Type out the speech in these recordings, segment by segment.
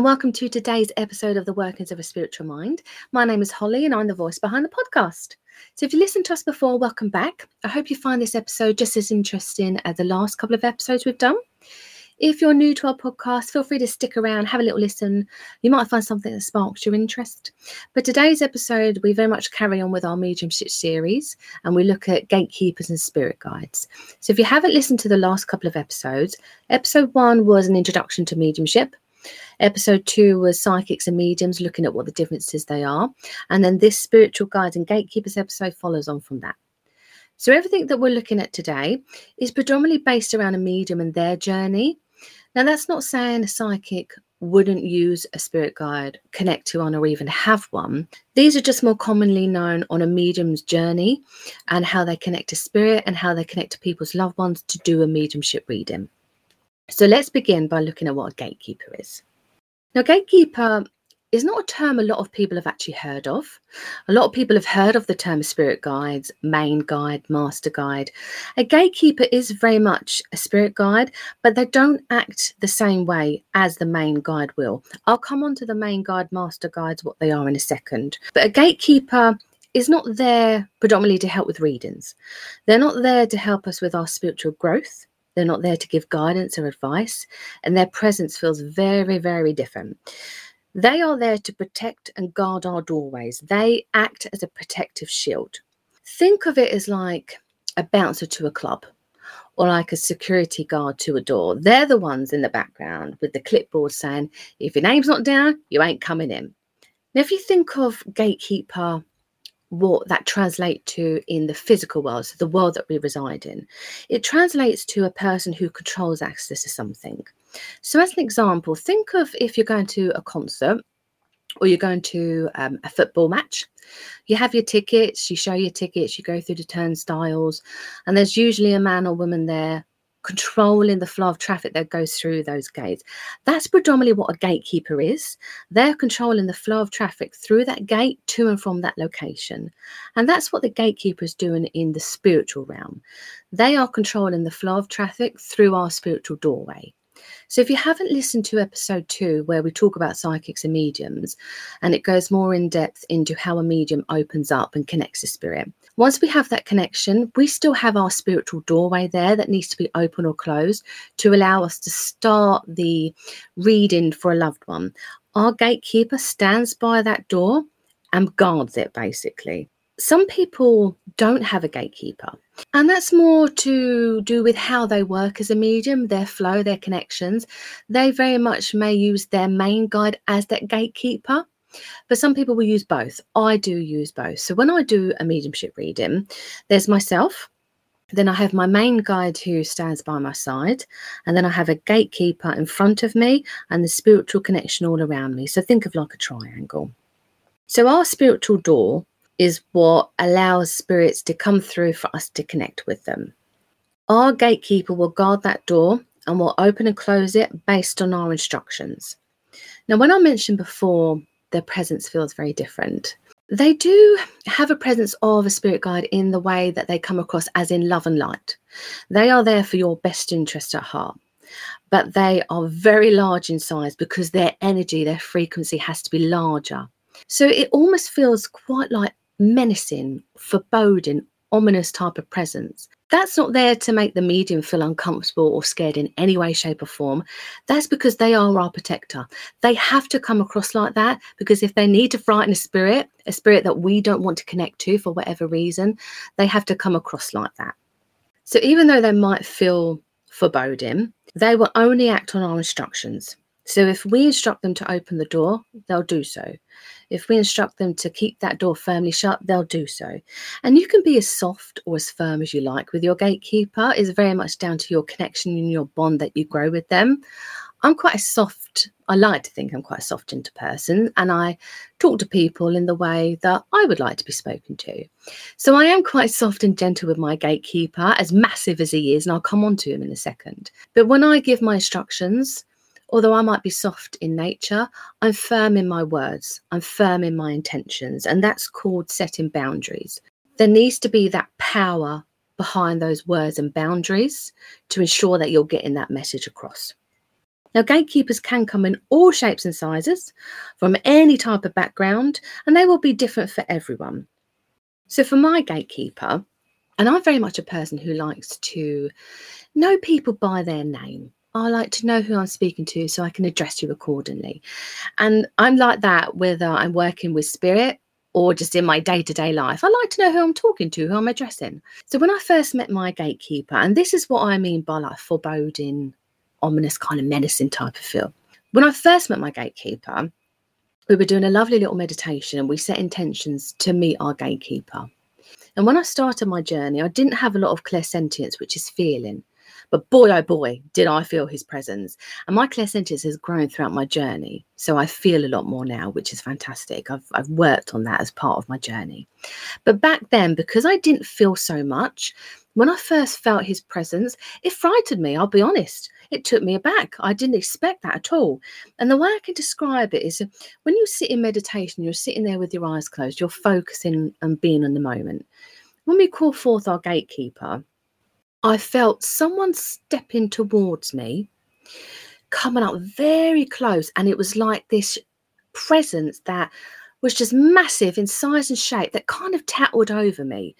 and welcome to today's episode of the Workings of a Spiritual Mind. My name is Holly, and I'm the voice behind the podcast. So, if you listened to us before, welcome back. I hope you find this episode just as interesting as the last couple of episodes we've done. If you're new to our podcast, feel free to stick around, have a little listen. You might find something that sparks your interest. But today's episode, we very much carry on with our mediumship series and we look at gatekeepers and spirit guides. So if you haven't listened to the last couple of episodes, episode one was an introduction to mediumship. Episode two was psychics and mediums, looking at what the differences they are. And then this spiritual guides and gatekeepers episode follows on from that. So everything that we're looking at today is predominantly based around a medium and their journey. Now, that's not saying a psychic wouldn't use a spirit guide, connect to one, or even have one. These are just more commonly known on a medium's journey and how they connect to spirit and how they connect to people's loved ones to do a mediumship reading. So let's begin by looking at what a gatekeeper is. Now, gatekeeper is not a term a lot of people have actually heard of. A lot of people have heard of the term spirit guides, main guide, master guide. A gatekeeper is very much a spirit guide, but they don't act the same way as the main guide will. I'll come on to the main guide, master guides, what they are in a second. But a gatekeeper is not there predominantly to help with readings. They're not there to help us with our spiritual growth. They're not there to give guidance or advice, and their presence feels very, very different. They are there to protect and guard our doorways. They act as a protective shield. Think of it as like a bouncer to a club or like a security guard to a door. They're the ones in the background with the clipboard saying, if your name's not down, you ain't coming in. Now, if you think of gatekeeper, what that translates to in the physical world, so the world that we reside in, it translates to a person who controls access to something. So, as an example, think of if you're going to a concert or you're going to um, a football match. You have your tickets, you show your tickets, you go through the turnstiles, and there's usually a man or woman there controlling the flow of traffic that goes through those gates. That's predominantly what a gatekeeper is. They're controlling the flow of traffic through that gate to and from that location. And that's what the gatekeeper is doing in the spiritual realm. They are controlling the flow of traffic through our spiritual doorway. So, if you haven't listened to episode two, where we talk about psychics and mediums, and it goes more in depth into how a medium opens up and connects to spirit, once we have that connection, we still have our spiritual doorway there that needs to be open or closed to allow us to start the reading for a loved one. Our gatekeeper stands by that door and guards it basically some people don't have a gatekeeper. And that's more to do with how they work as a medium, their flow, their connections. They very much may use their main guide as that gatekeeper. But some people will use both. I do use both. So when I do a mediumship reading, there's myself, then I have my main guide who stands by my side, and then I have a gatekeeper in front of me and the spiritual connection all around me. So think of like a triangle. So our spiritual door is what allows spirits to come through for us to connect with them. Our gatekeeper will guard that door and will open and close it based on our instructions. Now, when I mentioned before, their presence feels very different. They do have a presence of a spirit guide in the way that they come across as in love and light. They are there for your best interest at heart, but they are very large in size because their energy, their frequency has to be larger. So it almost feels quite like menacing, foreboding, ominous type of presence. That's not there to make the medium feel uncomfortable or scared in any way, shape, or form. That's because they are our protector. They have to come across like that because if they need to frighten a spirit, a spirit that we don't want to connect to for whatever reason, they have to come across like that. So even though they might feel foreboding, they will only act on our instructions. So if we instruct them to open the door, they'll do so. If we instruct them to keep that door firmly shut, they'll do so. And you can be as soft or as firm as you like with your gatekeeper. It's very much down to your connection and your bond that you grow with them. I'm quite a soft, I like to think I'm quite a soft gentle person, and I talk to people in the way that I would like to be spoken to. So I am quite soft and gentle with my gatekeeper, as massive as he is, and I'll come on to him in a second. But when I give my instructions, although I might be soft in nature, I'm firm in my words, I'm firm in my intentions, and that's called setting boundaries. There needs to be that power behind those words and boundaries to ensure that you're getting that message across. Now, gatekeepers can come in all shapes and sizes from any type of background, and they will be different for everyone. So, for my gatekeeper, and I'm very much a person who likes to know people by their name. I like to know who I'm speaking to so I can address you accordingly. And I'm like that whether I'm working with spirit or just in my day to day life. I like to know who I'm talking to, who I'm addressing. So when I first met my gatekeeper, and this is what I mean by like foreboding, ominous kind of menacing type of feel. When I first met my gatekeeper, we were doing a lovely little meditation and we set intentions to meet our gatekeeper. And when I started my journey, I didn't have a lot of clairsentience, which is feeling. But boy, oh boy, did I feel his presence. And my clairsentience has grown throughout my journey. So I feel a lot more now, which is fantastic. I've, I've worked on that as part of my journey. But back then, because I didn't feel so much, when I first felt his presence, it frightened me, I'll be honest. It took me aback. I didn't expect that at all. And the way I can describe it is uh, when you sit in meditation, you're sitting there with your eyes closed, you're focusing and being in the moment. When we call forth our gatekeeper, I felt someone stepping towards me, coming up very close, and it was like this presence that was just massive in size and shape that kind of tattled over me.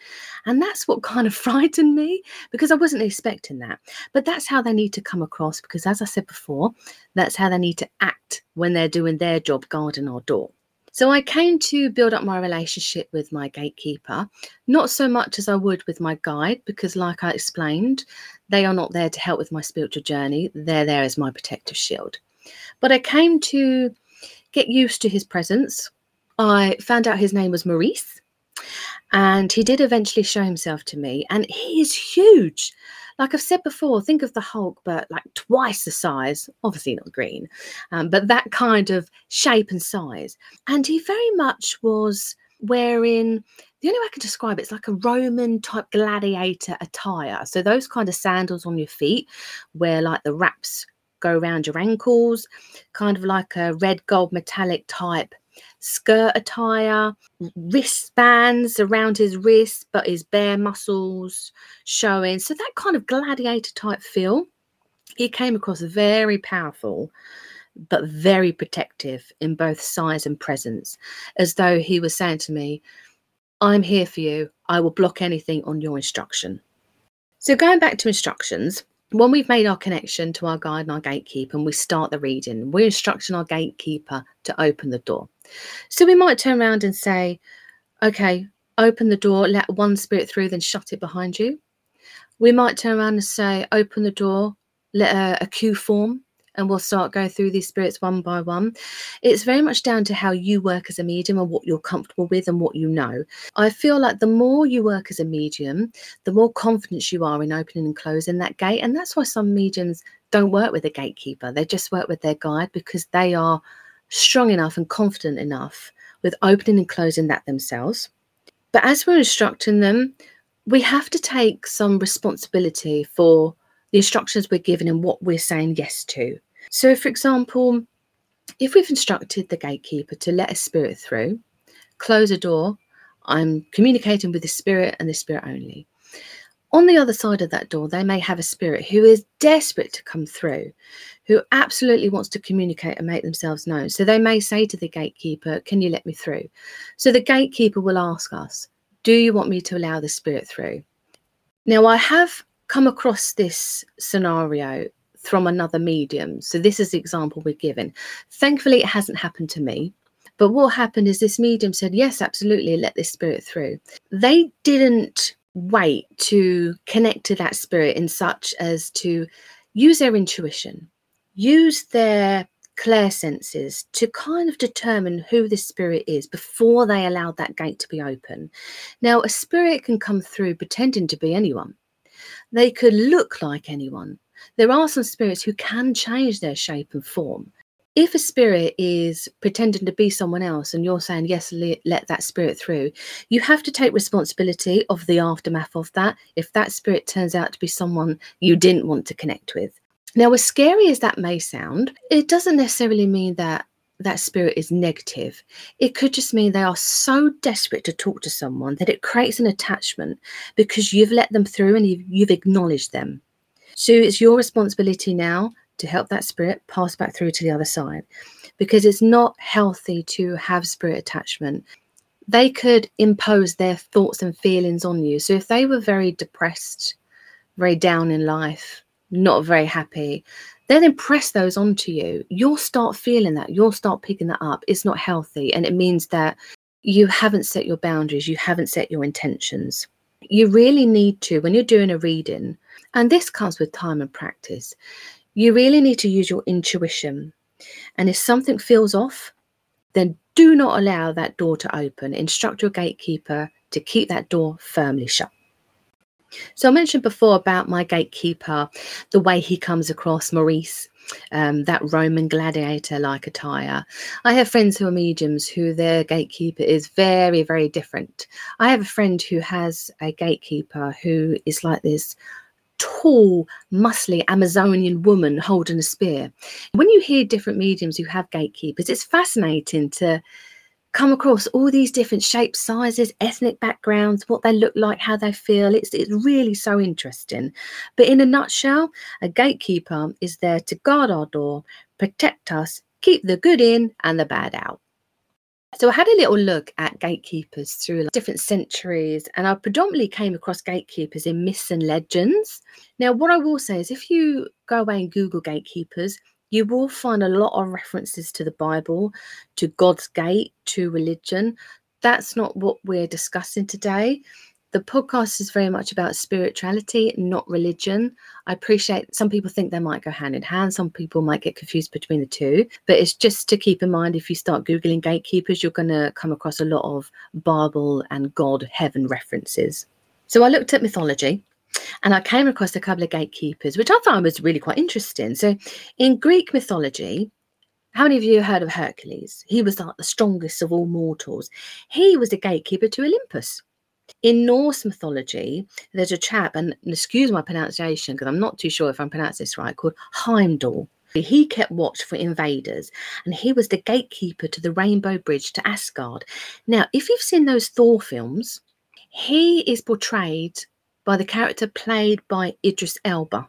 And that's what kind of frightened me because I wasn't expecting that. But that's how they need to come across because, as I said before, that's how they need to act when they're doing their job guarding our door. So I came to build up my relationship with my gatekeeper, not so much as I would with my guide, because, like I explained, they are not there to help with my spiritual journey. They're there as my protective shield. But I came to get used to his presence. I found out his name was Maurice, and he did eventually show himself to me, and he is huge like I've said before, think of the Hulk, but like twice the size, obviously not green, um, but that kind of shape and size. And he very much was wearing the only way I can describe it is like a Roman type gladiator attire. So those kind of sandals on your feet, where like the wraps go around your ankles, kind of like a red gold metallic type skirt attire, wristbands around his wrists, but his bare muscles showing. So that kind of gladiator type feel. He came across very powerful, but very protective in both size and presence, as though he was saying to me, I'm here for you. I will block anything on your instruction. So, going back to instructions, when we've made our connection to our guide and our gatekeeper and we start the reading, we're instructing our gatekeeper to open the door. So we might turn around and say, okay, open the door, let one spirit through, then shut it behind you. We might turn around and say, open the door, let a, a queue form, and we'll start going through these spirits one by one. It's very much down to how you work as a medium and what you're comfortable with and what you know. I feel like the more you work as a medium, the more confidence you are in opening and closing that gate. And that's why some mediums don't work with a gatekeeper, they just work with their guide because they are strong enough and confident enough with opening and closing that themselves. But as we're instructing them, we have to take some responsibility for the instructions we're given and what we're saying yes to. So, for example, if we've instructed the gatekeeper to let a spirit through, close a door, I'm communicating with the spirit and the spirit only. On the other side of that door, they may have a spirit who is desperate to come through, who absolutely wants to communicate and make themselves known. So they may say to the gatekeeper, Can you let me through? So the gatekeeper will ask us, Do you want me to allow the spirit through? Now, I have come across this scenario from another medium. So this is the example we're given. Thankfully, it hasn't happened to me. But what happened is this medium said, Yes, absolutely, let this spirit through. They didn't wait to connect to that spirit in such as to use their intuition, use their clair senses to kind of determine who this spirit is before they allowed that gate to be open. Now, a spirit can come through pretending to be anyone. They could look like anyone. There are some spirits who can change their shape and form. If a spirit is pretending to be someone else and you're saying yes let that spirit through you have to take responsibility of the aftermath of that. If that spirit turns out to be someone you didn't want to connect with. Now as scary as that may sound it doesn't necessarily mean that that spirit is negative. It could just mean they are so desperate to talk to someone that it creates an attachment because you've let them through and you've, you've acknowledged them so it's your responsibility now to help that spirit pass back through to the other side because it's not healthy to have spirit attachment. They could impose their thoughts and feelings on you. So if they were very depressed, very down in life, not very happy, then impress those onto you. You'll start feeling that. You'll start picking that up. It's not healthy. And it means that you haven't set your boundaries, you haven't set your intentions. You really need to, when you're doing a reading, and this comes with time and practice, you really need to use your intuition. And if something feels off, then do not allow that door to open. Instruct your gatekeeper to keep that door firmly shut. So I mentioned before about my gatekeeper, the way he comes across, Maurice, um, that Roman gladiator like attire. I have friends who are mediums who their gatekeeper is very, very different. I have a friend who has a gatekeeper who is like this tall, muscly Amazonian woman holding a spear. When you hear different mediums who have gatekeepers, it's fascinating to come across all these different shapes, sizes, ethnic backgrounds, what they look like, how they feel. It's, it's really so interesting. But in a nutshell, a gatekeeper is there to guard our door, protect us, keep the good in and the bad out. So I had a little look at gatekeepers through like different centuries, and I predominantly came across gatekeepers in myths and legends. Now, what I will say is if you go away and Google gatekeepers, you will find a lot of references to the Bible, to God's gate, to religion. That's not what we're discussing today. The podcast is very much about spirituality, not religion. I appreciate some people think they might go hand in hand. Some people might get confused between the two. But it's just to keep in mind if you start Googling gatekeepers, you're going to come across a lot of Bible and God, heaven references. So I looked at mythology and I came across a couple of gatekeepers, which I found was really quite interesting. So, in Greek mythology, how many of you heard of Hercules? He was like the strongest of all mortals. He was a gatekeeper to Olympus. In Norse mythology, there's a chap, and excuse my pronunciation because I'm not too sure if I'm pronouncing this right, called Heimdall. He kept watch for invaders and he was the gatekeeper to the Rainbow Bridge to Asgard. Now, if you've seen those Thor films, he is portrayed by the character played by Idris Elba.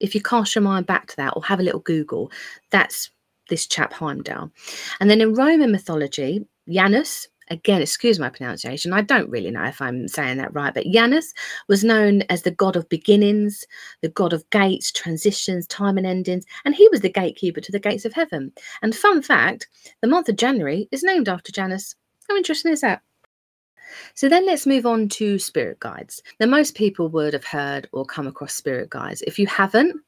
If you cast your mind back to that or have a little Google, that's this chap Heimdall. And then in Roman mythology, Janus, again, excuse my pronunciation, I don't really know if I'm saying that right, but Janus was known as the god of beginnings, the god of gates, transitions, time and endings, and he was the gatekeeper to the gates of heaven. And fun fact the month of January is named after Janus. How interesting is that? So then let's move on to spirit guides. Now, most people would have heard or come across spirit guides. If you haven't,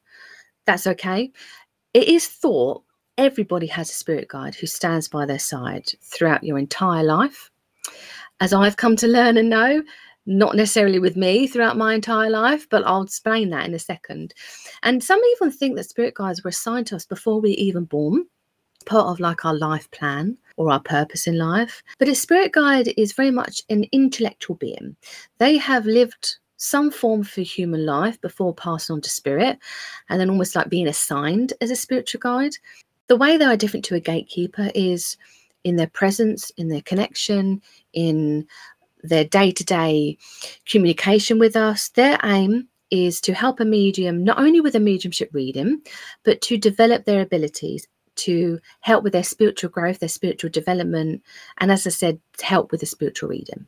that's okay. It is thought everybody has a spirit guide who stands by their side throughout your entire life. As I've come to learn and know, not necessarily with me throughout my entire life, but I'll explain that in a second. And some even think that spirit guides were assigned to us before we even born, part of like our life plan or our purpose in life. But a spirit guide is very much an intellectual being. They have lived some form for human life before passing on to spirit, and then almost like being assigned as a spiritual guide. The way they are different to a gatekeeper is in their presence, in their connection, in their day to day communication with us. Their aim is to help a medium not only with a mediumship reading, but to develop their abilities to help with their spiritual growth, their spiritual development, and as I said, to help with the spiritual reading.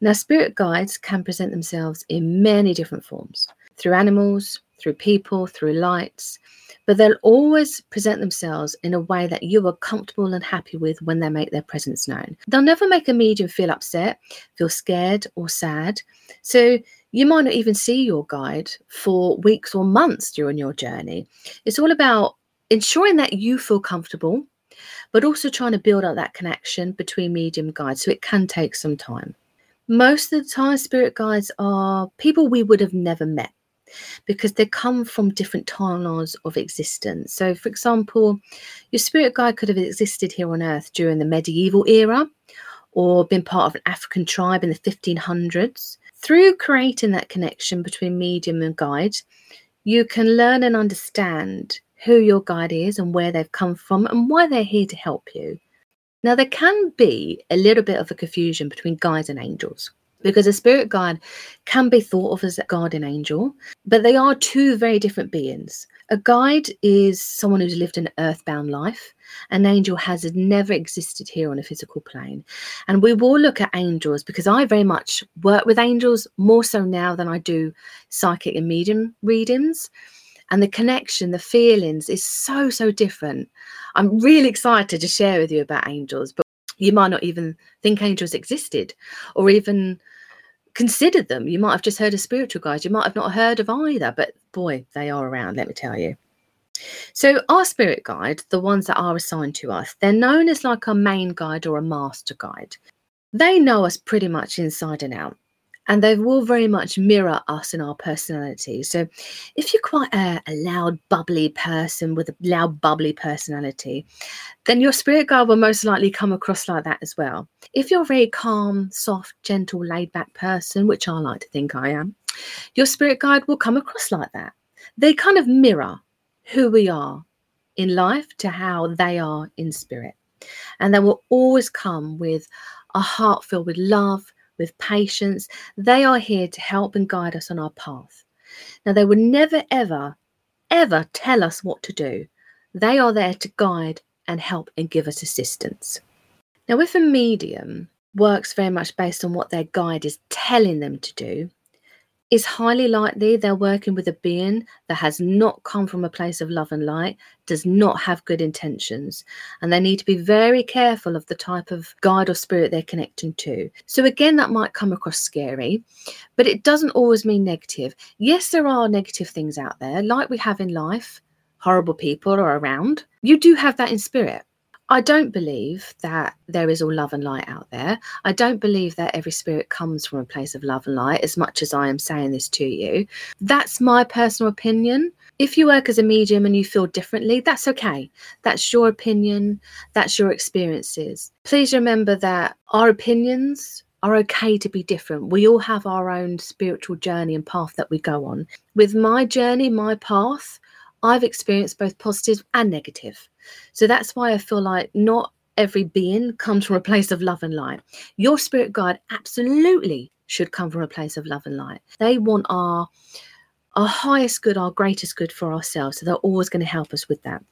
Now, spirit guides can present themselves in many different forms through animals, through people, through lights, but they'll always present themselves in a way that you are comfortable and happy with when they make their presence known. They'll never make a medium feel upset, feel scared, or sad. So you might not even see your guide for weeks or months during your journey. It's all about ensuring that you feel comfortable, but also trying to build up that connection between medium and guides. So it can take some time. Most of the time, spirit guides are people we would have never met because they come from different timelines of existence. So, for example, your spirit guide could have existed here on Earth during the medieval era or been part of an African tribe in the 1500s. Through creating that connection between medium and guide, you can learn and understand who your guide is and where they've come from and why they're here to help you. Now, there can be a little bit of a confusion between guides and angels. because a spirit guide can be thought of as a guardian angel, but they are two very different beings. A guide is someone who's lived an earthbound life. An angel has never existed here on a physical plane. And we will look at angels because I very much work with angels more so now than I do psychic and medium readings. And the connection, the feelings is so, so different. I'm really excited to share with you about angels, but you might not even think angels existed or even considered them. You might have just heard of spiritual guides. You might have not heard of either, but boy, they are around, let me tell you. So, our spirit guide, the ones that are assigned to us, they're known as like a main guide or a master guide. They know us pretty much inside and out and they will very much mirror us in our personality. So, if you're quite a, a, loud, bubbly person with a loud, bubbly personality, then your spirit guide will most likely come across like that as well. If you're a very calm, soft, gentle, laid back person, which I like to think I am, your spirit guide will come across like that. They kind of mirror who we are in life to how they are in spirit. And they will always come with a heart filled with love with patience. They are here to help and guide us on our path. Now, they would never, ever, ever tell us what to do. They are there to guide and help and give us assistance. Now, if a medium works very much based on what their guide is telling them to do, it's highly likely they're working with a being that has not come from a place of love and light, does not have good intentions, and they need to be very careful of the type of guide or spirit they're connecting to. So, again, that might come across scary, but it doesn't always mean negative. Yes, there are negative things out there, like we have in life, horrible people are around. You do have that in spirit. I don't believe that there is all love and light out there. I don't believe that every spirit comes from a place of love and light, as much as I am saying this to you. That's my personal opinion. If you work as a medium and you feel differently, that's okay. That's your opinion, that's your experiences. Please remember that our opinions are okay to be different. We all have our own spiritual journey and path that we go on. With my journey, my path, I've experienced both positive and negative. So that's why I feel like not every being comes from a place of love and light. Your spirit guide absolutely should come from a place of love and light. They want our our highest good, our greatest good for ourselves. So they're always going to help us with that.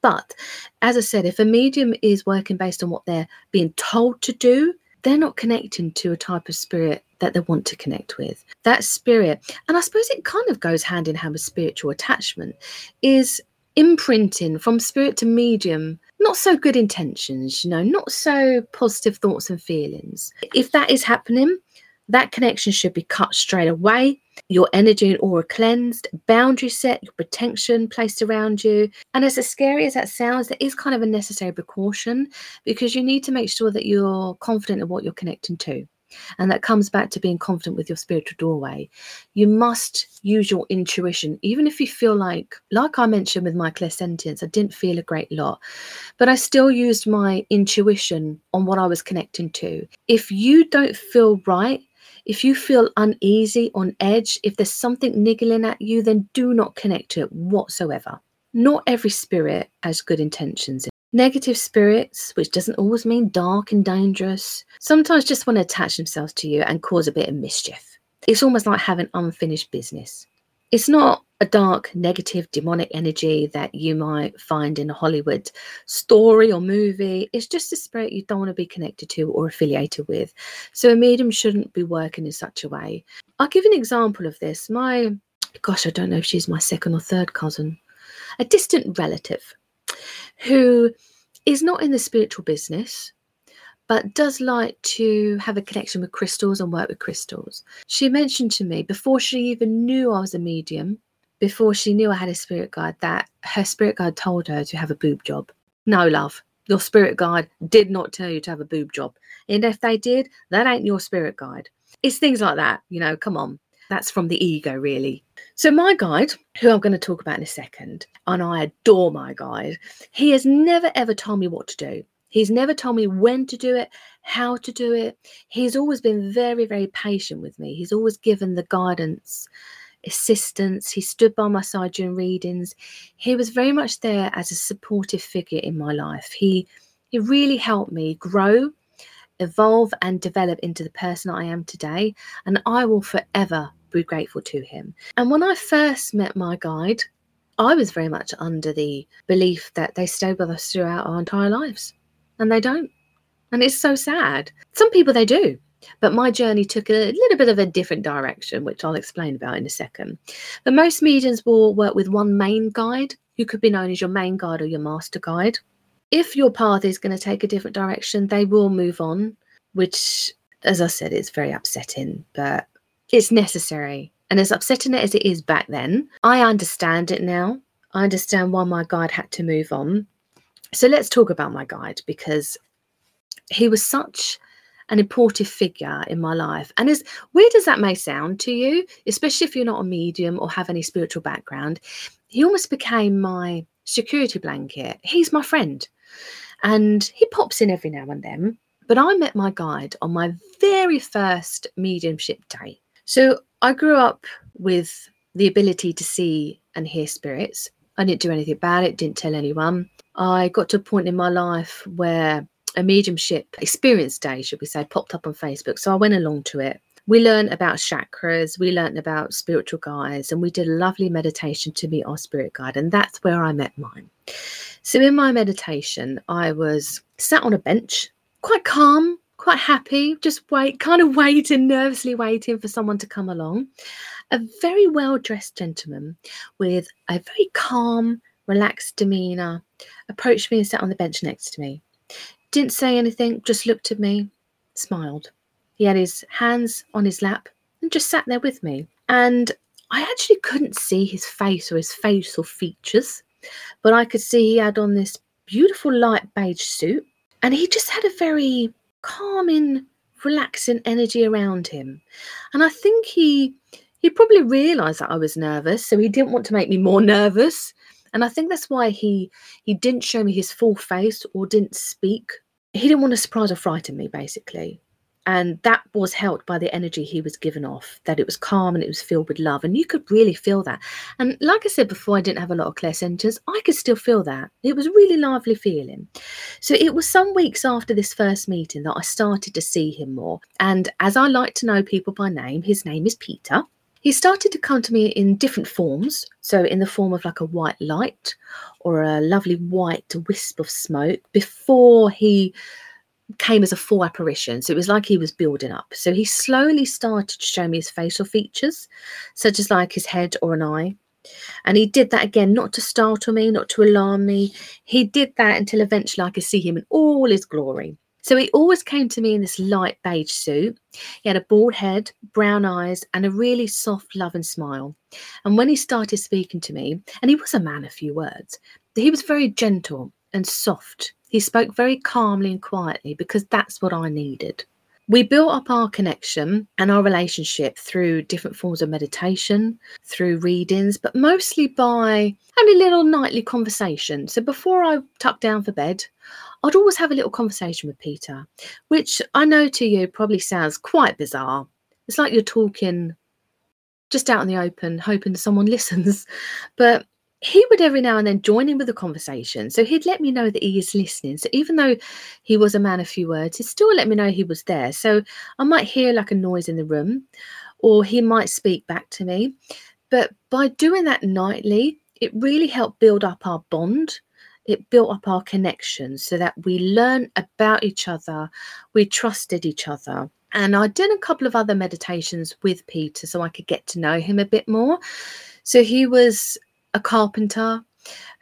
But as I said, if a medium is working based on what they're being told to do, they're not connecting to a type of spirit that they want to connect with. That spirit, and I suppose it kind of goes hand in hand with spiritual attachment, is imprinting from spirit to medium not so good intentions, you know, not so positive thoughts and feelings. If that is happening, that connection should be cut straight away. Your energy and aura cleansed, boundary set, your protection placed around you. And as scary as that sounds, that is kind of a necessary precaution because you need to make sure that you're confident in what you're connecting to. And that comes back to being confident with your spiritual doorway. You must use your intuition, even if you feel like, like I mentioned with my clairsentience, I didn't feel a great lot, but I still used my intuition on what I was connecting to. If you don't feel right, if you feel uneasy, on edge, if there's something niggling at you, then do not connect to it whatsoever. Not every spirit has good intentions Negative spirits, which doesn't always mean dark and dangerous, sometimes just want to attach themselves to you and cause a bit of mischief. It's almost like having unfinished business. It's not a dark, negative, demonic energy that you might find in a Hollywood story or movie. It's just a spirit you don't want to be connected to or affiliated with. So a medium shouldn't be working in such a way. I'll give an example of this. My, gosh, I don't know if she's my second or third cousin, a distant relative who is not in the spiritual business but does like to have a connection with crystals and work with crystals. She mentioned to me before she even knew I was a medium, before she knew I had a spirit guide, that her spirit guide told her to have a boob job. No, love, your spirit guide did not tell you to have a boob job. And if they did, that ain't your spirit guide. It's things like that, you know, come on. That's from the ego, really. So, my guide, who I'm going to talk about in a second, and I adore my guide, he has never ever told me what to do. He's never told me when to do it, how to do it. He's always been very, very patient with me. He's always given the guidance, assistance. He stood by my side during readings. He was very much there as a supportive figure in my life. He he really helped me grow evolve and develop into the person I am today. And I will forever be grateful to him. And when I first met my guide, I was very much under the belief that they stay with us throughout our entire lives, and they don't. And it's so sad. Some people they do, but my journey took a little bit of a different direction, which I'll explain about in a second. But most mediums will work with one main guide, who could be known as your main guide or your master guide. If your path is going to take a different direction, they will move on, which, as I said, is very upsetting, but it's necessary. And as upsetting as it is back then, I understand it now. I understand why my guide had to move on. So let's talk about my guide because he was such an important figure in my life. And as weird as that may sound to you, especially if you're not a medium or have any spiritual background, he almost became my security blanket. He's my friend. And he pops in every now and then. But I met my guide on my very first mediumship day. So I grew up with the ability to see and hear spirits. I didn't do anything about it, didn't tell anyone. I got to a point in my life where a mediumship experience day, should we say, popped up on Facebook. So I went along to it. We learned about chakras, we learned about spiritual guides, and we did a lovely meditation to meet our spirit guide. And that's where I met mine. So in my meditation, I was sat on a bench, quite calm, quite happy, just wait, kind of waiting, nervously waiting for someone to come along. A very well dressed gentleman with a very calm, relaxed demeanour approached me and sat on the bench next to me. Didn't say anything, just looked at me, smiled. He had his hands on his lap and just sat there with me. And I actually couldn't see his face or his facial features, but I could see he had on this beautiful light beige suit and he just had a very calming, relaxing energy around him. And I think he he probably realized that I was nervous, so he didn't want to make me more nervous. And I think that's why he he didn't show me his full face or didn't speak. He didn't want to surprise or frighten me, basically. And that was helped by the energy he was given off that it was calm and it was filled with love. And you could really feel that. And like i said before i didn't have a lot of clairsentience i could still feel that. It was really lively feeling. So it was some weeks after this first meeting that i started to see him more. And as i like to know people by name his name is peter he started to come to me in different forms so in the form of like a white light or a lovely white wisp of smoke before he came as a full apparition. So it was like he was building up. So he slowly started to show me his facial features, such as like his head or an eye. And he did that again, not to startle me, not to alarm me. He did that until eventually I could see him in all his glory. So he always came to me in this light beige suit. He had a bald head, brown eyes, and a really soft, loving smile. And when he started speaking to me, and he was a man of few words, he was very gentle and soft he spoke very calmly and quietly because that's what I needed. We built up our connection and our relationship through different forms of meditation, through readings, but mostly by a little nightly conversation. So before I tucked down for bed, I'd always have a little conversation with Peter, which I know to you probably sounds quite bizarre. It's like you're talking just out in the open, hoping someone listens. But he would every now and then join in with the conversation. So he'd let me know that he is listening. So even though he was a man of few words, he'd still let me know he was there. So I might hear like a noise in the room, or he might speak back to me. But by doing that nightly, it really helped build up our bond. It built up our connection so that we learned about each other, we trusted each other. And I did a couple of other meditations with Peter so I could get to know him a bit more. So he was a carpenter.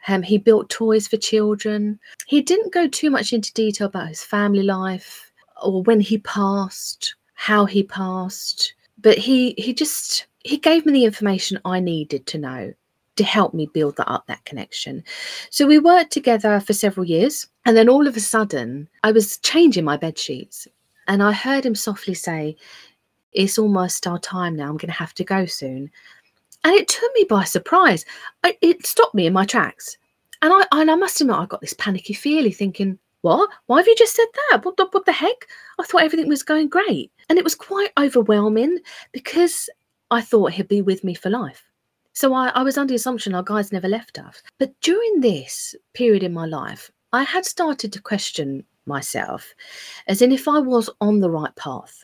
Um, he built toys for children. He didn't go too much into detail about his family life or when he passed, how he passed, but he he just he gave me the information I needed to know to help me build that up that connection. So we worked together for several years, and then all of a sudden I was changing my bed sheets, and I heard him softly say, "It's almost our time now. I'm going to have to go soon." And it took me by surprise. I, it stopped me in my tracks, and I and I must admit I got this panicky feeling, thinking, "What? Why have you just said that? What the what the heck? I thought everything was going great." And it was quite overwhelming because I thought he'd be with me for life. So I, I was under the assumption our guys never left us. But during this period in my life, I had started to question myself, as in if I was on the right path.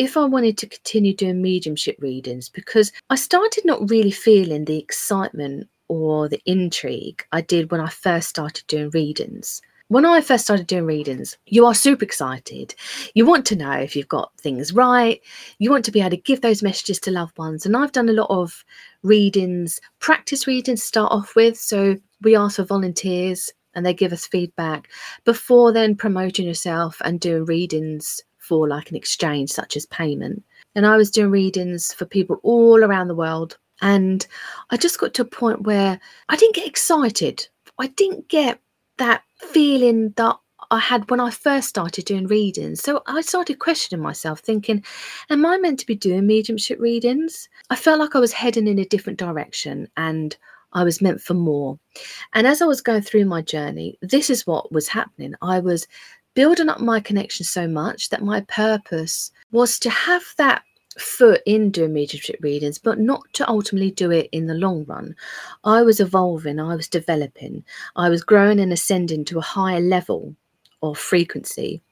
If I wanted to continue doing mediumship readings, because I started not really feeling the excitement or the intrigue I did when I first started doing readings when I first started doing readings, you are super excited. You want to know if you've got things right. You want to be able to give those messages to loved ones. And I've done a lot of readings, practice readings to start off with. So we ask for volunteers and they give us feedback before then promoting yourself and doing readings for like an exchange, such as payment. And I was doing readings for people all around the world. And I just got to a point where I didn't get excited. I didn't get that feeling that I had when I first started doing readings. So I started questioning myself, thinking, Am I meant to be doing mediumship readings? I felt like I was heading in a different direction and I was meant for more. And as I was going through my journey, this is what was happening. I was building up my connection so much that my purpose was to have that foot in doing mediumship readings, but not to ultimately do it in the long run. I was evolving, I was developing, I was growing and ascending to a higher level of frequency,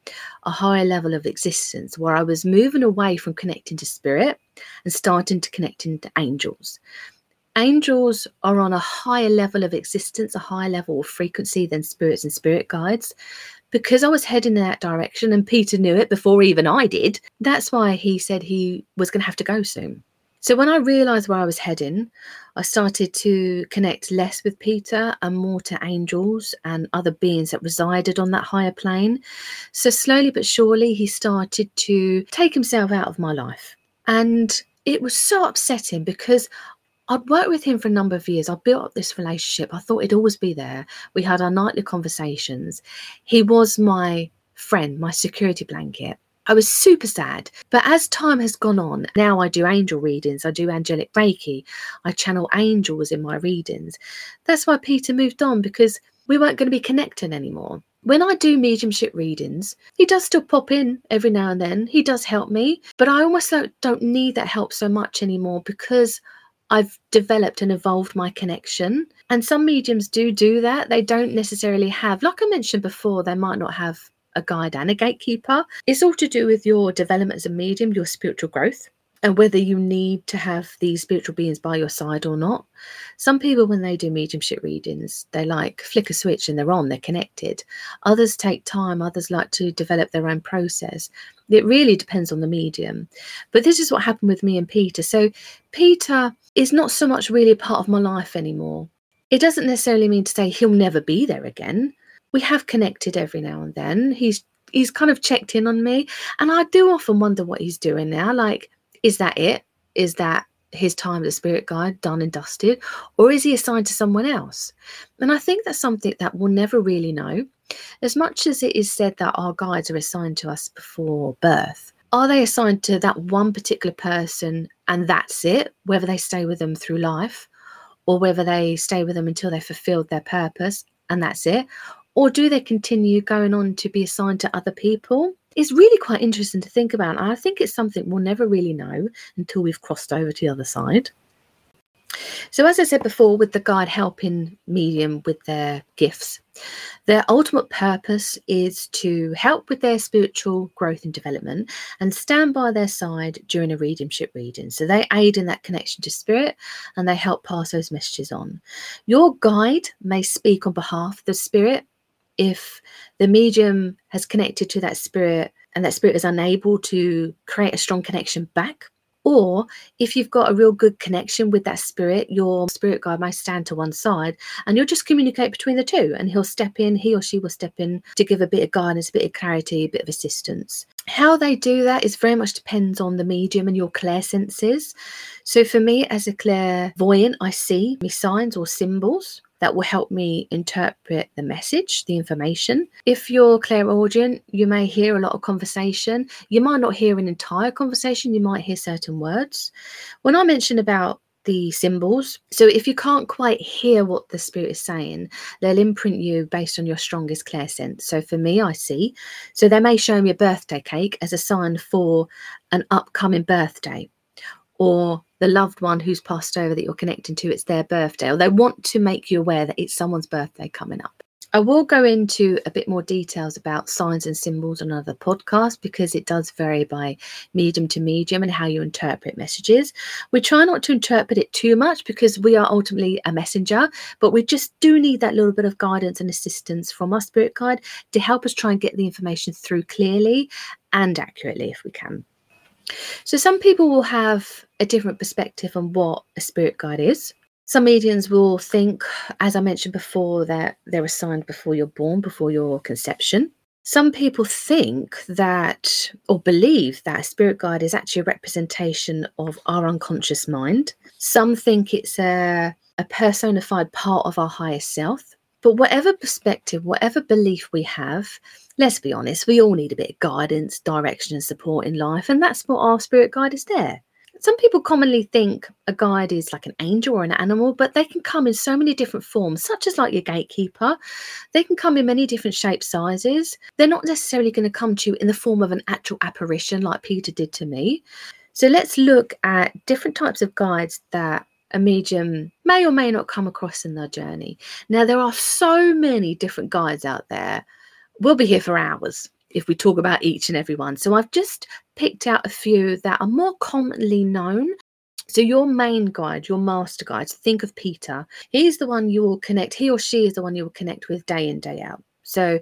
a higher level of existence, where I was moving away from connecting to spirit and starting to connecting to angels. Angels are on a higher level of existence, a higher level of frequency than spirits and spirit guides because I was heading in that direction and Peter knew it before even I did, that's why he said he was going to have to go soon. So when I realized where I was heading, I started to connect less with Peter and more to angels and other beings that resided on that higher plane. So slowly but surely, he started to take himself out of my life. And it was so upsetting because I'd worked with him for a number of years. I built up this relationship. I thought he'd always be there. We had our nightly conversations. He was my friend, my security blanket. I was super sad. But as time has gone on, now I do angel readings, I do angelic Reiki, I channel angels in my readings. That's why Peter moved on because we weren't going to be connecting anymore. When I do mediumship readings, he does still pop in every now and then. He does help me, but I almost don't need that help so much anymore because I've developed and evolved my connection. And some mediums do do that. They don't necessarily have, like I mentioned before, they might not have a guide and a gatekeeper. It's all to do with your development as a medium, your spiritual growth and whether you need to have these spiritual beings by your side or not. Some people, when they do mediumship readings, they like flick a switch and they're on, they're connected. Others take time, others like to develop their own process. It really depends on the medium. But this is what happened with me and Peter. So, Peter is not so much really a part of my life anymore. It doesn't necessarily mean to say he'll never be there again. We have connected every now and then. He's he's kind of checked in on me and I do often wonder what he's doing now. Like is that it? Is that his time as a spirit guide done and dusted? Or is he assigned to someone else? And I think that's something that we'll never really know. As much as it is said that our guides are assigned to us before birth, are they assigned to that one particular person and that's it, whether they stay with them through life or whether they stay with them until they fulfilled their purpose and that's it? Or do they continue going on to be assigned to other people? Is really quite interesting to think about. I think it's something we'll never really know until we've crossed over to the other side. So, as I said before, with the guide helping medium with their gifts, their ultimate purpose is to help with their spiritual growth and development and stand by their side during a mediumship reading. So, they aid in that connection to spirit and they help pass those messages on. Your guide may speak on behalf of the spirit if the medium has connected to that spirit and that spirit is unable to create a strong connection back, or if you've got a real good connection with that spirit, your spirit guide might stand to one side and you'll just communicate between the two. And he'll step in, he or she will step in to give a bit of guidance, a bit of clarity, a bit of assistance. How they do that is very much depends on the medium and your clair senses. So for me, as a clairvoyant, I see me signs or symbols that will help me interpret the message, the information. If you're clairaudient, you may hear a lot of conversation. You might not hear an entire conversation, you might hear certain words. When I mention about the symbols. So if you can't quite hear what the spirit is saying, they'll imprint you based on your strongest clairsense. So for me, I see. So they may show me a birthday cake as a sign for an upcoming birthday or the loved one who's passed over that you're connecting to, it's their birthday, or they want to make you aware that it's someone's birthday coming up. I will go into a bit more details about signs and symbols on another podcast because it does vary by medium to medium and how you interpret messages. We try not to interpret it too much because we are ultimately a messenger, but we just do need that little bit of guidance and assistance from our spirit guide to help us try and get the information through clearly and accurately if we can. So, some people will have a different perspective on what a spirit guide is. Some mediums will think, as I mentioned before, that they're assigned before you're born, before your conception. Some people think that or believe that a spirit guide is actually a representation of our unconscious mind. Some think it's a, a personified part of our higher self. But whatever perspective, whatever belief we have, let's be honest, we all need a bit of guidance, direction, and support in life. And that's what our spirit guide is there. Some people commonly think a guide is like an angel or an animal, but they can come in so many different forms, such as like your gatekeeper. They can come in many different shapes, sizes. They're not necessarily going to come to you in the form of an actual apparition like Peter did to me. So let's look at different types of guides that a medium may or may not come across in their journey. Now, there are so many different guides out there. We'll be here for hours if we talk about each and every one. So I've just picked out a few that are more commonly known. So your main guide, your master guide, think of Peter. He's the one you will connect, he or she is the one you will connect with day in, day out. So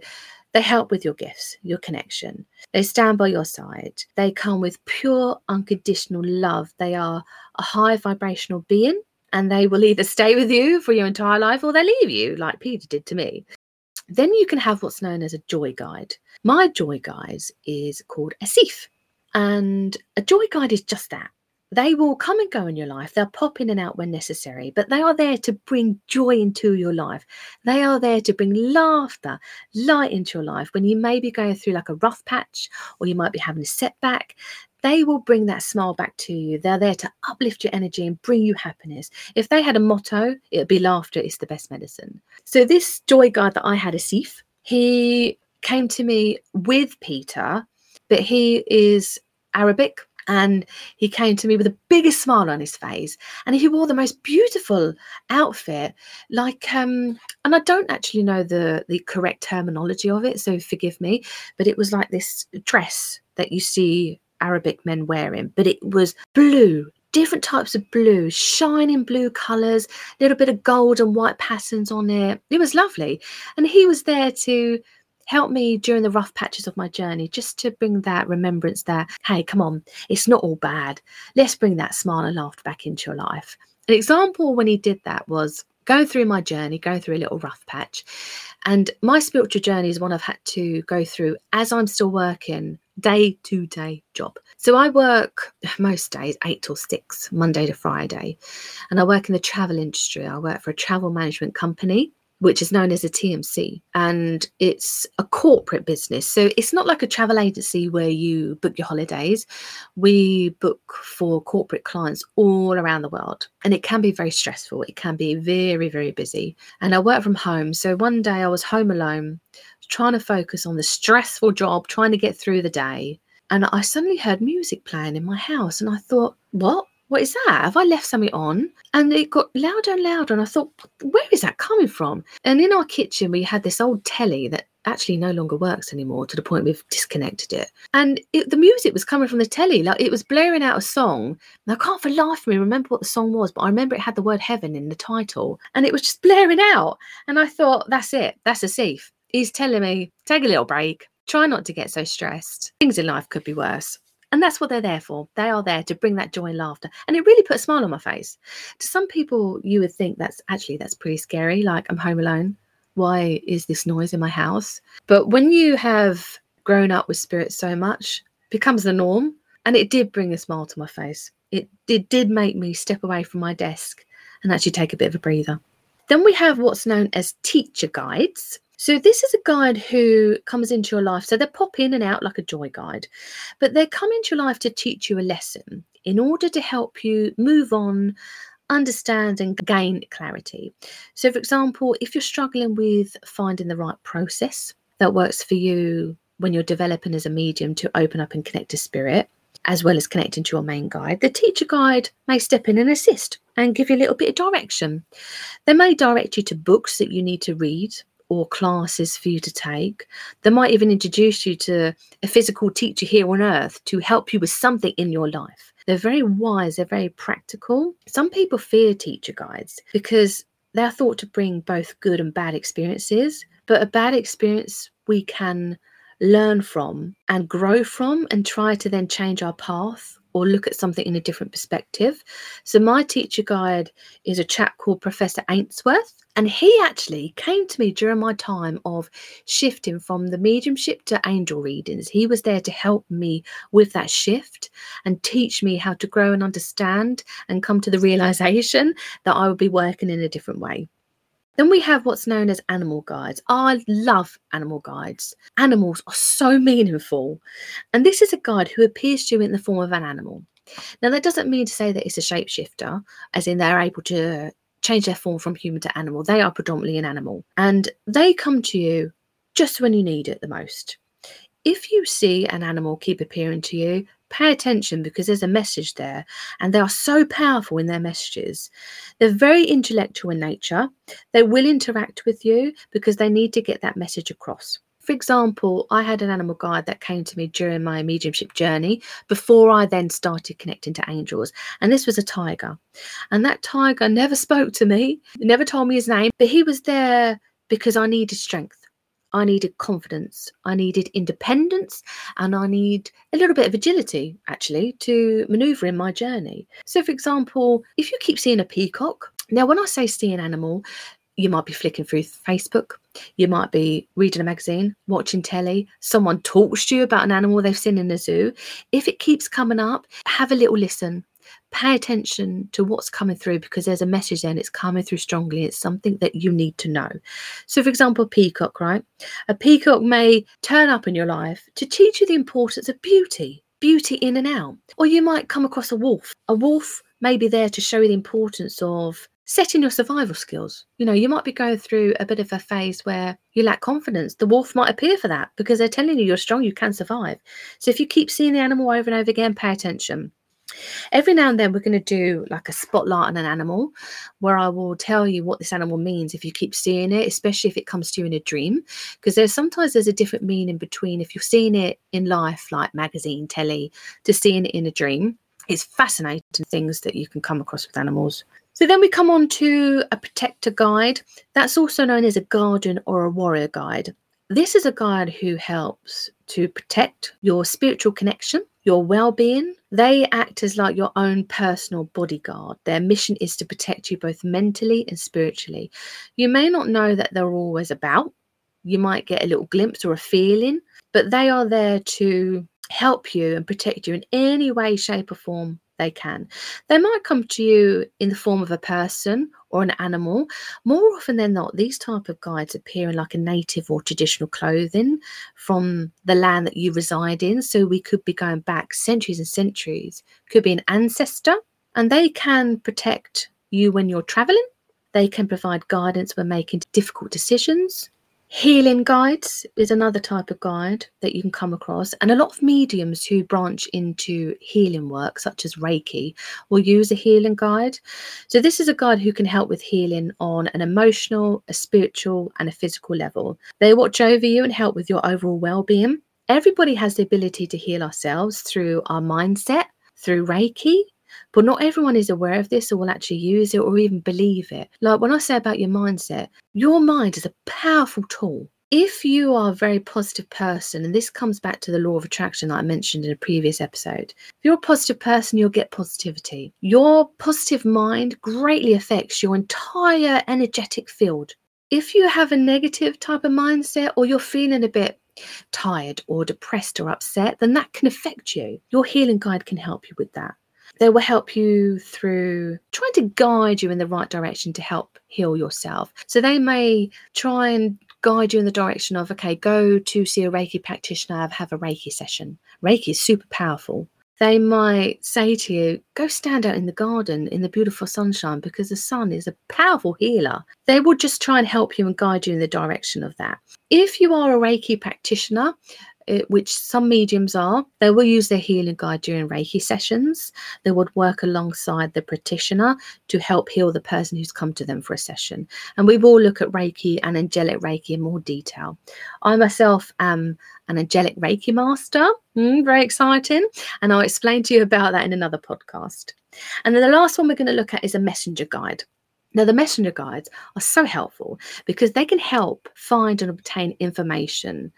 they help with your gifts, your connection. They stand by your side. They come with pure, unconditional love. They are a high vibrational being and they will either stay with you for your entire life or they leave you, like Peter did to me. Then you can have what's known as a joy guide. My joy guide is called Asif. And a joy guide is just that. They will come and go in your life. They'll pop in and out when necessary, but they are there to bring joy into your life. They are there to bring laughter, light into your life when you may be going through like a rough patch or you might be having a setback they will bring that smile back to you. They're there to uplift your energy and bring you happiness. If they had a motto, it would be laughter is the best medicine. So, this joy guide that I had, Asif, he came to me with Peter, but he is Arabic and he came to me with the biggest smile on his face and he wore the most beautiful outfit like um and i don't actually know the the correct terminology of it so forgive me but it was like this dress that you see Arabic men wearing, but it was blue, different types of blue, shining blue colours, little bit of gold and white patterns on it. It was lovely. And he was there to help me during the rough patches of my journey, just to bring that remembrance that, hey, come on, it's not all bad. Let's bring that smile and laughter back into your life. An example when he did that was going through my journey, going through a little rough patch. And my spiritual journey is one I've had to go through as I'm still working day to day job. So I work most days eight till six, Monday to Friday, and I work in the travel industry. I work for a travel management company which is known as a TMC, and it's a corporate business. So it's not like a travel agency where you book your holidays. We book for corporate clients all around the world, and it can be very stressful. It can be very, very busy. And I work from home. So one day I was home alone, trying to focus on the stressful job, trying to get through the day. And I suddenly heard music playing in my house, and I thought, what? what is that? Have I left something on? And it got louder and louder. And I thought, where is that coming from? And in our kitchen, we had this old telly that actually no longer works anymore to the point we've disconnected it. And it, the music was coming from the telly, like it was blaring out a song. And I can't for life me remember what the song was, but I remember it had the word heaven in the title and it was just blaring out. And I thought, that's it, that's Asif. He's telling me, take a little break, try not to get so stressed. Things in life could be worse. And that's what they're there for. They are there to bring that joy and laughter. And it really put a smile on my face. To some people, you would think that's actually that's pretty scary. Like I'm home alone. Why is this noise in my house? But when you have grown up with spirit so much, becomes the norm. And it did bring a smile to my face. It, it did make me step away from my desk and actually take a bit of a breather. Then we have what's known as teacher guides. So, this is a guide who comes into your life. So, they pop in and out like a joy guide, but they come into your life to teach you a lesson in order to help you move on, understand, and gain clarity. So, for example, if you're struggling with finding the right process that works for you when you're developing as a medium to open up and connect to spirit, as well as connecting to your main guide, the teacher guide may step in and assist and give you a little bit of direction. They may direct you to books that you need to read or classes for you to take. They might even introduce you to a physical teacher here on earth to help you with something in your life. They're very wise, they're very practical. Some people fear teacher guides because they're thought to bring both good and bad experiences, but a bad experience we can learn from and grow from and try to then change our path or look at something in a different perspective. So, my teacher guide is a chap called Professor Ainsworth, and he actually came to me during my time of shifting from the mediumship to angel readings. He was there to help me with that shift and teach me how to grow and understand and come to the realization that I would be working in a different way. Then we have what's known as animal guides. I love animal guides. Animals are so meaningful. And this is a guide who appears to you in the form of an animal. Now, that doesn't mean to say that it's a shapeshifter, as in they're able to change their form from human to animal. They are predominantly an animal. And they come to you just when you need it the most. If you see an animal keep appearing to you, pay attention because there's a message there and they are so powerful in their messages. They're very intellectual in nature. They will interact with you because they need to get that message across. For example i had an animal guide that came to me during my mediumship journey before i then started connecting to angels and this was a tiger. And that tiger never spoke to me never told me his name but he was there because i needed strength I needed confidence, I needed independence, and I need a little bit of agility actually to maneuver in my journey. So, for example, if you keep seeing a peacock, now when I say see an animal, you might be flicking through Facebook, you might be reading a magazine, watching telly, someone talks to you about an animal they've seen in a zoo. If it keeps coming up, have a little listen pay attention to what's coming through because there's a message there and it's coming through strongly. It's something that you need to know. So, for example, peacock, right? A peacock may turn up in your life to teach you the importance of beauty, beauty in and out. Or you might come across a wolf. A wolf may be there to show you the importance of setting your survival skills. You know, you might be going through a bit of a phase where you lack confidence. The wolf might appear for that because they're telling you you're strong, you can survive. So if you keep seeing the animal over and over again, pay attention. Every now and then, we're going to do like a spotlight on an animal where I will tell you what this animal means if you keep seeing it, especially if it comes to you in a dream. Because there's sometimes there's a different meaning between if you're seeing it in life, like magazine, telly, to seeing it in a dream. It's fascinating things that you can come across with animals. So then we come on to a protector guide. That's also known as a guardian or a warrior guide. This is a guide who helps to protect your spiritual connection, your well being. They act as like your own personal bodyguard. Their mission is to protect you both mentally and spiritually. You may not know that they're always about, you might get a little glimpse or a feeling, but they are there to help you and protect you in any way, shape, or form they can. They might come to you in the form of a person or an animal. More often than not, these type of guides appear in like a native or traditional clothing from the land that you reside in. So we could be going back centuries and centuries. Could be an ancestor, and they can protect you when you're traveling. They can provide guidance when making difficult decisions. Healing guides is another type of guide that you can come across, and a lot of mediums who branch into healing work, such as Reiki, will use a healing guide. So, this is a guide who can help with healing on an emotional, a spiritual, and a physical level. They watch over you and help with your overall well being. Everybody has the ability to heal ourselves through our mindset, through Reiki, but not everyone is aware of this or will actually use it or even believe it. Like when I say about your mindset, your mind is a powerful tool. If you are a very positive person, and this comes back to the law of attraction that I mentioned in a previous episode, if you're a positive person, you'll get positivity. Your positive mind greatly affects your entire energetic field. If you have a negative type of mindset or you're feeling a bit tired or depressed or upset, then that can affect you. Your healing guide can help you with that. They will help you through trying to guide you in the right direction to help heal yourself. So they may try and guide you in the direction of, okay, go to see a Reiki practitioner, have a Reiki session. Reiki is super powerful. They might say to you, go stand out in the garden in the beautiful sunshine because the sun is a powerful healer. They will just try and help you and guide you in the direction of that. If you are a Reiki practitioner, it, which some mediums are, they will use their healing guide during Reiki sessions. They would work alongside the practitioner to help heal the person who's come to them for a session. And we will look at Reiki and angelic Reiki in more detail. I myself am an angelic Reiki master. Mm, very exciting. And I'll explain to you about that in another podcast. And then the last one we're going to look at is a messenger guide. Now, the messenger guides are so helpful because they can help find and obtain information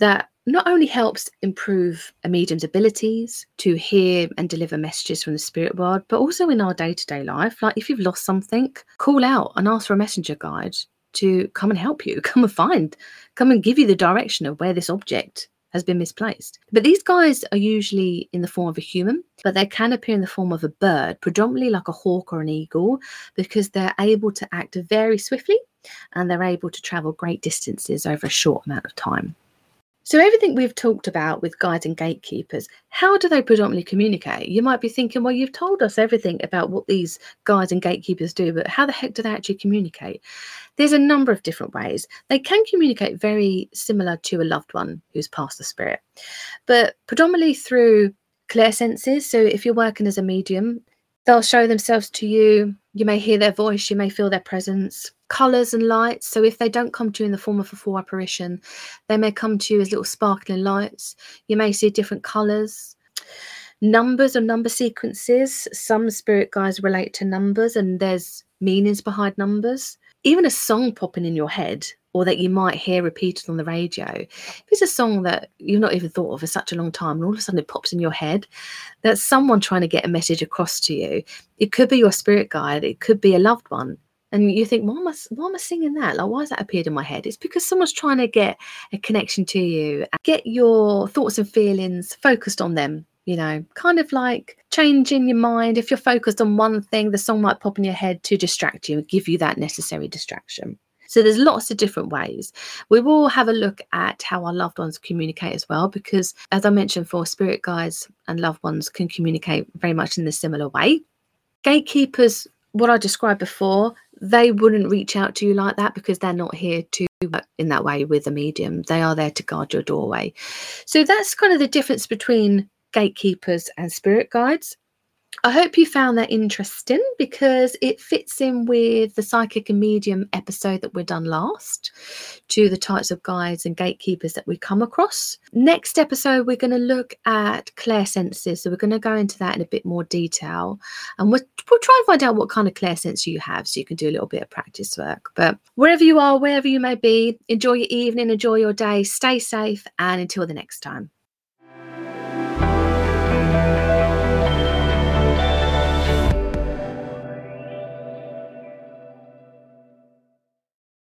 that not only helps improve a medium's abilities to hear and deliver messages from the spirit world, but also in our day to day life. Like if you've lost something, call out and ask for a messenger guide to come and help you, come and find, come and give you the direction of where this object has been misplaced. But these guys are usually in the form of a human, but they can appear in the form of a bird, predominantly like a hawk or an eagle, because they're able to act very swiftly and they're able to travel great distances over a short amount of time. So, everything we've talked about with guides and gatekeepers, how do they predominantly communicate? You might be thinking, well, you've told us everything about what these guides and gatekeepers do, but how the heck do they actually communicate? There's a number of different ways. They can communicate very similar to a loved one who's passed the spirit, but predominantly through clair senses. So, if you're working as a medium, they'll show themselves to you. You may hear their voice, you may feel their presence colours and lights. So if they don't come to you in the form of a full apparition, they may come to you as little sparkling lights. You may see different colours. Numbers or number sequences. Some spirit guides relate to numbers and there's meanings behind numbers. Even a song popping in your head or that you might hear repeated on the radio. If it's a song that you've not even thought of for such a long time and all of a sudden it pops in your head, that's someone trying to get a message across to you. It could be your spirit guide, it could be a loved one and you think, why am I, why am I singing that? Like, why has that appeared in my head? It's because someone's trying to get a connection to you, get your thoughts and feelings focused on them. You know, kind of like changing your mind. If you're focused on one thing, the song might pop in your head to distract you and give you that necessary distraction. So there's lots of different ways. We will have a look at how our loved ones communicate as well, because as I mentioned, for spirit guides and loved ones can communicate very much in a similar way. Gatekeepers, what I described before, they wouldn't reach out to you like that because they're not here to work in that way with a medium. They are there to guard your doorway. So that's kind of the difference between gatekeepers and spirit guides. I hope you found that interesting because it fits in with the psychic and medium episode that we've done last to the types of guides and gatekeepers that we come across. Next episode, we're going to look at clair senses. So we're going to go into that in a bit more detail and we'll, we'll try and find out what kind of clair sense you have so you can do a little bit of practice work. But wherever you are, wherever you may be, enjoy your evening, enjoy your day, stay safe, and until the next time.